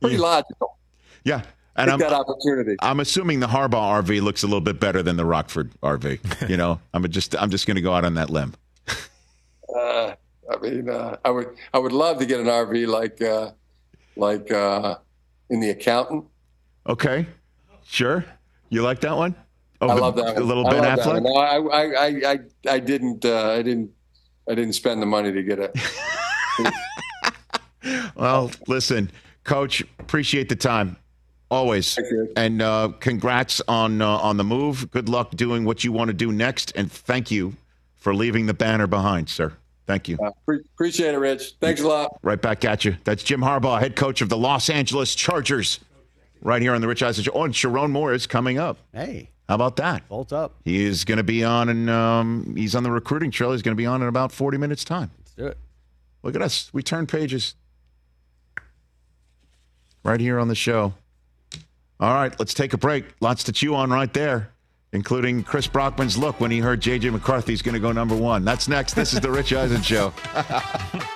pretty logical. Yeah, and I'm that opportunity. I'm assuming the Harbaugh RV looks a little bit better than the Rockford RV. (laughs) You know, I'm just I'm just going to go out on that limb. Uh, I mean, uh, I would I would love to get an RV like uh, like uh, in the accountant. Okay, sure. You like that one? Oh, I the- love that. One. little Ben Affleck. No, I, I, I, I, I didn't. Uh, I didn't. I didn't spend the money to get it. (laughs) Well, listen, Coach, appreciate the time. Always. Thank you. And uh, congrats on uh, on the move. Good luck doing what you want to do next. And thank you for leaving the banner behind, sir. Thank you. Uh, pre- appreciate it, Rich. Thanks a lot. Right back at you. That's Jim Harbaugh, head coach of the Los Angeles Chargers, right here on the Rich Eisen Show. Oh, and Sherrone Moore is coming up. Hey, How about that? bolt up. He is going to be on, and um, he's on the recruiting trail. He's going to be on in about 40 minutes' time. Let's do it. Look at us. We turn pages right here on the show. All right, let's take a break. Lots to chew on right there, including Chris Brockman's look when he heard J.J. McCarthy's going to go number one. That's next. This is the Rich Eisen Show. (laughs)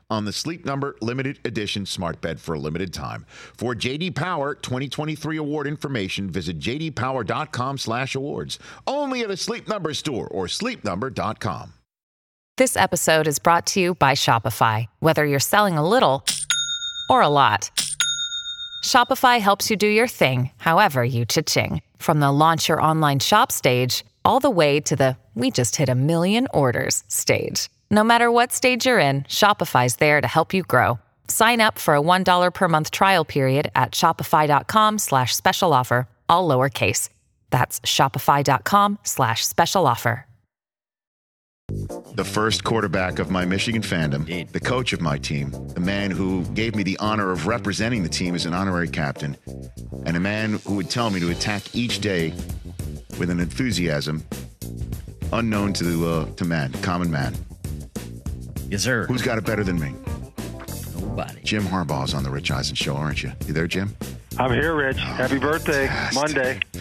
on the Sleep Number limited edition smart bed for a limited time. For JD Power 2023 award information, visit jdpower.com/awards. Only at a Sleep Number store or sleepnumber.com. This episode is brought to you by Shopify. Whether you're selling a little or a lot, Shopify helps you do your thing, however you cha-ching. From the launch your online shop stage, all the way to the we just hit a million orders stage. No matter what stage you're in, Shopify's there to help you grow. Sign up for a $1 per month trial period at shopify.com slash special offer, all lowercase. That's shopify.com slash special offer. The first quarterback of my Michigan fandom, the coach of my team, the man who gave me the honor of representing the team as an honorary captain, and a man who would tell me to attack each day with an enthusiasm unknown to uh, to man, common man. Yes, sir. Who's got it better than me? Nobody. Jim Harbaugh's on the Rich Eisen show, aren't you? You there, Jim? I'm here, Rich. Happy birthday, Monday. (laughs)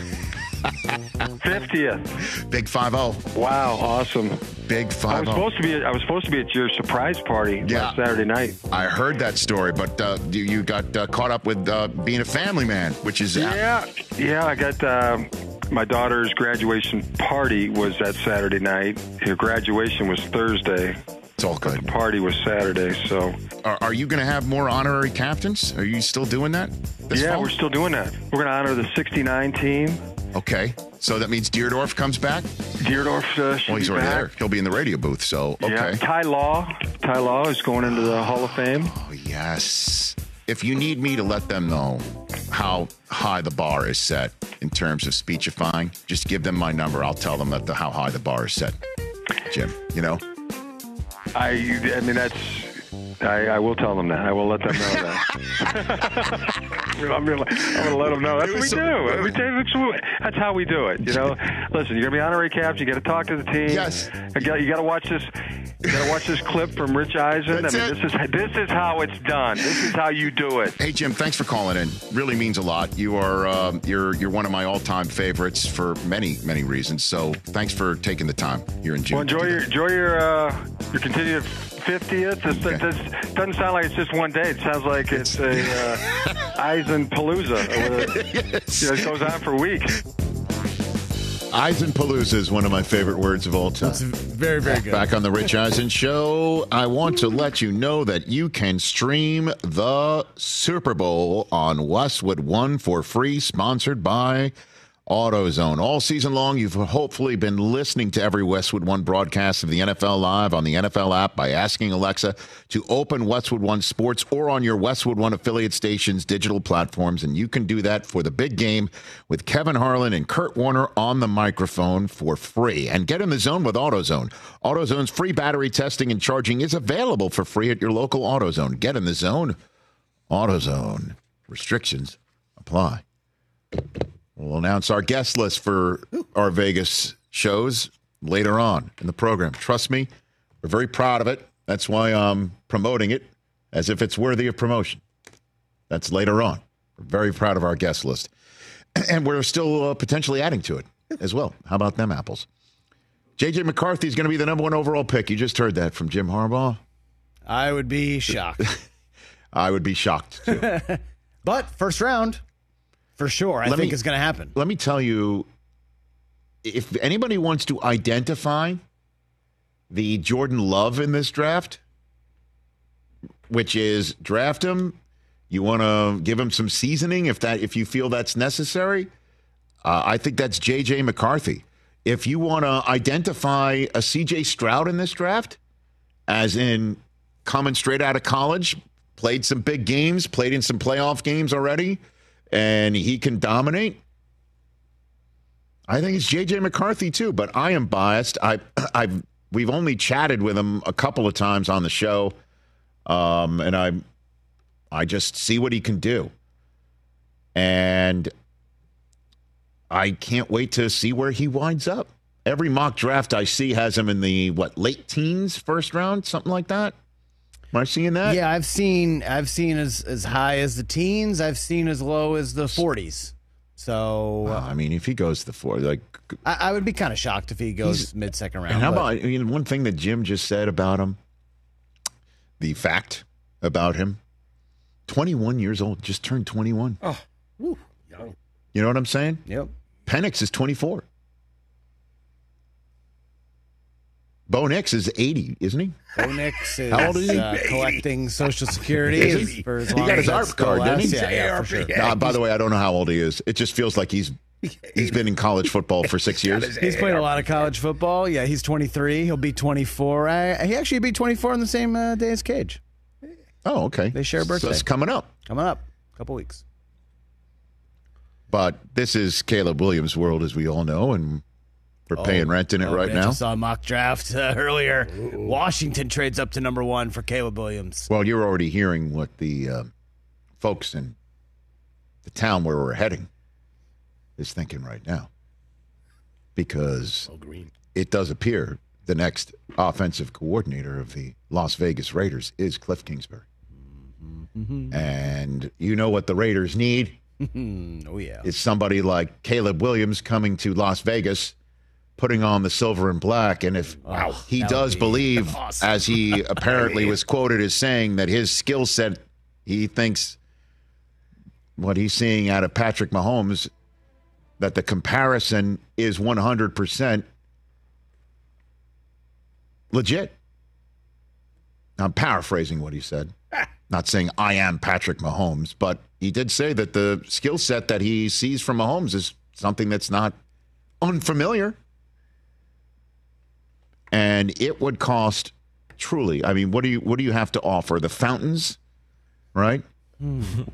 50th. Big five zero. Wow, awesome. Big I five was zero. supposed to be. I was supposed to be at your surprise party Yeah. last Saturday night. I heard that story, but uh, you, you got uh, caught up with uh, being a family man, which is Yeah, yeah. I got uh, my daughter's graduation party was that Saturday night. Her graduation was Thursday. It's all good. The party was Saturday, so Are, are you going to have more honorary captains? Are you still doing that? yeah, fall? we're still doing that. We're going to honor the '69 team. Okay, so that means Dierdorf comes back. Dierdorf. Uh, Well, he's already back. there. He'll be in the radio booth. So okay. Yeah, Ty Law. Ty Law is going into the Hall of Fame. Oh, yes. If you need me to let them know how high the bar is set in terms of speechifying, just give them my number. I'll tell them that the, how high the bar is set. Jim, you know. I, I mean, that's. I, I will tell them that. I will let them know that. (laughs) I'm gonna, I'm gonna let them know. That's what we do. We do- that's- That's how we do it. You know. (laughs) Listen, you're gonna be honorary caps. You got to talk to the team. Yes. You got, you got to watch this. You got to watch this clip from Rich Eisen. That's I mean, it. this is this is how it's done. This is how you do it. Hey Jim, thanks for calling in. Really means a lot. You are um, you're you're one of my all-time favorites for many many reasons. So thanks for taking the time here in June. Well, enjoy your enjoy your uh, your continued fiftieth. This, Okay. this doesn't sound like it's just one day. It sounds like it's a (laughs) uh, Eisen Palooza. (laughs) Yes. You know, it goes on for weeks. Eisenpalooza is one of my favorite words of all time. It's very, very good. Back on the Rich Eisen Show, I want to let you know that you can stream the Super Bowl on Westwood One for free, sponsored by AutoZone. All season long, you've hopefully been listening to every Westwood One broadcast of the NFL Live on the NFL app by asking Alexa to open Westwood One Sports or on your Westwood One affiliate stations' digital platforms. And you can do that for the big game with Kevin Harlan and Kurt Warner on the microphone for free. And get in the zone with AutoZone. AutoZone's free battery testing and charging is available for free at your local AutoZone. Get in the zone. AutoZone. Restrictions apply. We'll announce our guest list for our Vegas shows later on in the program. Trust me, we're very proud of it. That's why I'm promoting it as if it's worthy of promotion. That's later on. We're very proud of our guest list. (clears throat) And we're still uh, potentially adding to it as well. How about them apples? JJ McCarthy is going to be the number one overall pick. You just heard that from Jim Harbaugh. I would be shocked. (laughs) I would be shocked too. (laughs) but first round, for sure, I Let think me- is going to happen. let me tell you if anybody wants to identify the Jordan Love in this draft, which is draft him, you want to give him some seasoning if that if you feel that's necessary. Uh, I think that's JJ McCarthy. If you want to identify a CJ Stroud in this draft, as in coming straight out of college, played some big games, played in some playoff games already, and he can dominate. I think it's JJ McCarthy too, but I am biased. I (clears throat) I've we've only chatted with him a couple of times on the show. Um, and I I just see what he can do. And I can't wait to see where he winds up. Every mock draft I see has him in the what late teens, first round, something like that. Am I seeing that? Yeah, I've seen I've seen as as high as the teens. I've seen as low as the 40s. So Well, uh, I mean, if he goes to the four, like, I, I would be kind of shocked if he goes mid second round. and how but- about I mean, one thing that Jim just said about him? The fact about him: twenty-one years old, just turned twenty-one. Oh, woo, young. You know what I'm saying? Yep. Penix is twenty-four. Bo Nix is eighty, isn't he? Bo Nix is How old is he? uh, collecting Social Security Is he? for as He got his that ARP card, didn't he? Yeah, yeah, for sure. Uh, by the way, I don't know how old he is. It just feels like he's he's been in college football for six (laughs) years. He's played a lot of college football. Yeah, he's 23. He'll be 24. I, he actually be 24 on the same uh, day as Cage. Oh, okay. They share a So it's coming up. Coming up, a couple weeks. But this is Caleb Williams' world, as we all know, and we're paying rent in it Oh, right I now. just saw a mock draft (laughs) uh, earlier. Washington trades up to number one for Caleb Williams. Well, you're already hearing what the uh, folks in the town where we're heading is thinking right now, because Oh, green. it does appear the next offensive coordinator of the Las Vegas Raiders is Cliff Kingsbury. And you know what the Raiders need? (laughs) oh yeah. is somebody like Caleb Williams coming to Las Vegas, putting on the silver and black. And if he does be believe, (laughs) awesome. as he (laughs) apparently was quoted as saying, that his skill set, he thinks what he's seeing out of Patrick Mahomes, that the comparison is 100% legit. I'm paraphrasing what he said. (laughs) Not saying I am Patrick Mahomes, but he did say that the skill set that he sees from Mahomes is something that's not unfamiliar. And it would cost truly. I mean, what do you what do you have to offer? The fountains, right?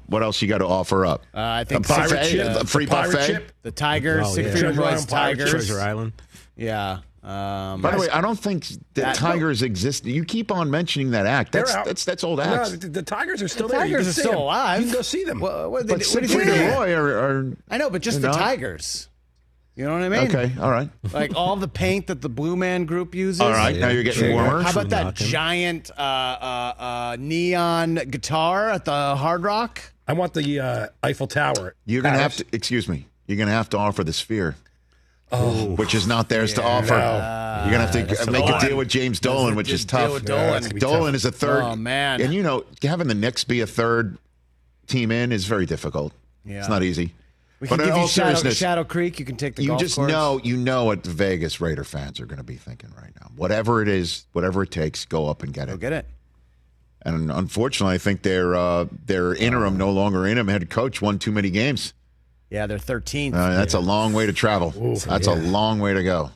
what else you got to offer up? Uh, I think A buffet, six- a uh, free the pirate buffet. ship. the Tigers, Oh, Six yeah. Freedom Treasure Island Tigers. Treasure Island. Yeah. Um, By the way, I don't think that, That- Tigers exist. You keep on mentioning that act. They're That's out. that's that's old No, the, the Tigers are still the there. You Tigers are still them. alive. You can go see them. What, what, but what do Siegfried you and think? Roy are, are I know, but just the not? Tigers. You know what I mean? okay. All right. Like all the paint that the Blue Man Group uses. All right. Now you're getting warmer. How about that giant uh, uh, uh, neon guitar at the Hard Rock? I want the uh, Eiffel Tower. You're gonna have to. Excuse me. You're gonna have to offer the sphere. Oh. which is not theirs to offer. You're gonna have to make a Dolan. deal with James Dolan, which is Deal tough. with Dolan. that's Dolan tough. is a third. Oh, man. And you know, having the Knicks be a third team in is very difficult. Yeah. It's not easy. We but can in give you Shadow, Shadow Creek. You can take the you just course. know you know what the Vegas Raider fans are going to be thinking right now. Whatever it is, whatever it takes, go up and get it. Go get it. And unfortunately, I think their uh, their interim, no longer interim head coach, won too many games. Yeah, they're 13th. Uh, that's a long way to travel. that's a long way to go.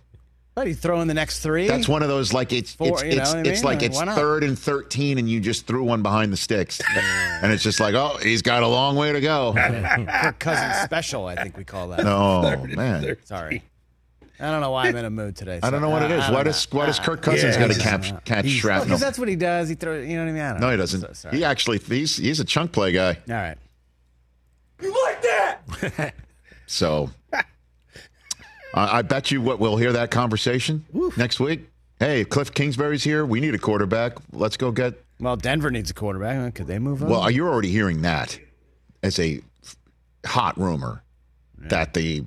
But you throw in the next three. That's one of those like it's Four, it's you know it's, what I it's mean? like it's third and thirteen, and you just threw one behind the sticks, (laughs) and it's just like oh, he's got a long way to go. (laughs) Kirk Cousins special, I think we call that. oh (laughs) man, Sorry. I don't know why I'm in a mood today. I don't know what it I- is. Why does know. why does ah. Kirk Cousins Yeah, got to catch catch Well, shrapnel? because that's what he does. He throws. You know what I mean? I don't No, know. he doesn't. So- He actually he's he's a chunk play guy. All right. You like that? so I I bet you what we'll hear that conversation next week. Hey, Cliff Kingsbury's here. We need a quarterback. Let's go get. Well, Denver needs a quarterback. Could they move on? Well, you're already hearing that as a hot rumor that the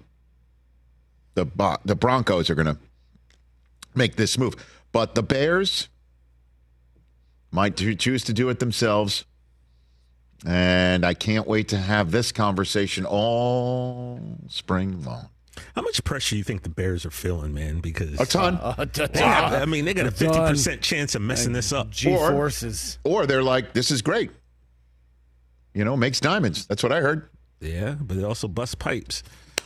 the the Broncos are going to make this move, but the Bears might choose to do it themselves. And I can't wait to have this conversation all spring long. How much pressure you think the Bears are feeling, man? Because A ton. Uh, d- they got- I mean, they got a fifty percent chance of messing this up. G forces. Or they're like, this is great. You know, makes diamonds. That's what I heard. Yeah, but it also bust pipes.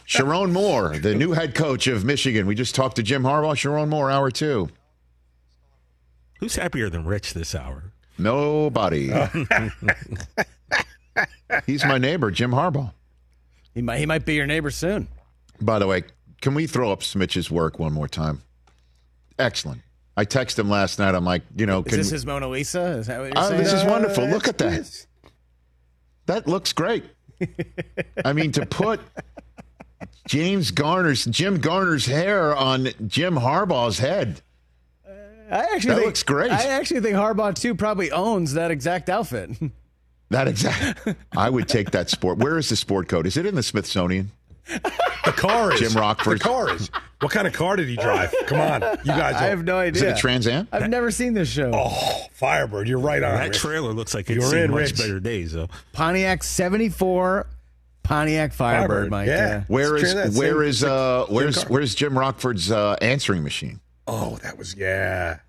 Sherrone Moore, the new head coach of Michigan. We just talked to Jim Harbaugh. Sherrone Moore, hour two. Who's happier than Rich this hour? Nobody. (laughs) He's my neighbor, Jim Harbaugh. He might. He might be your neighbor soon. By the way, can we throw up Smitch's work one more time? Excellent. I texted him last night. I'm like, you know, Is this his Mona Lisa? Is that what you're Oh, saying? this is wonderful. Look at that. That looks great. I mean, to put James Garner's Jim Garner's hair on Jim Harbaugh's head. I actually That think, looks great. I actually think Harbaugh too probably owns that exact outfit. That exact. I would take that sport. Where is the sport coat? Is it in the Smithsonian? The car is Jim Rockford. The car is. What kind of car did he drive? Come on, you guys. I have no Is idea. it a Trans Am? I've never seen this show. Oh, Firebird, you're right on. That Rich. trailer looks like it's You're seen in, much Rich. better days, though. Pontiac 74 Pontiac Firebird, Firebird, Mike. yeah. Where It's is where same- is uh where's car. where's Jim Rockford's uh, answering machine? Oh, that was yeah.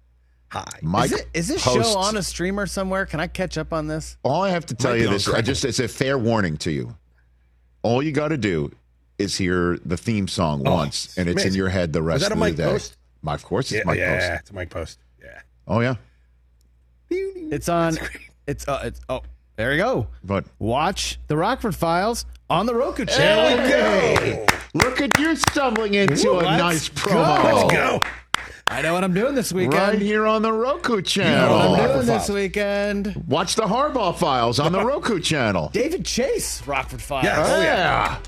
Hi. Mike Is, it, is this posts- show on a streamer somewhere? Can I catch up on this? All I have to tell Might you be this, I just as a fair warning to you. All you got to do is hear the theme song Oh, once, and it's in your head the rest that a of Mike the day. Post? My, of course, it's Yeah, Mike yeah, Post. it's Mike Post. Yeah. Oh yeah, It's on. It's uh, it's oh, there you go. but Watch the Rockford Files on the Roku channel. There we go. look at you stumbling into a Let's nice go. promo. Let's go. I know what I'm doing this weekend. Right here on the Roku What channel. I'm doing this weekend. Watch the Harbaugh Files on the (laughs) Roku channel. David Chase, Rockford Files. Yes. Oh, yeah.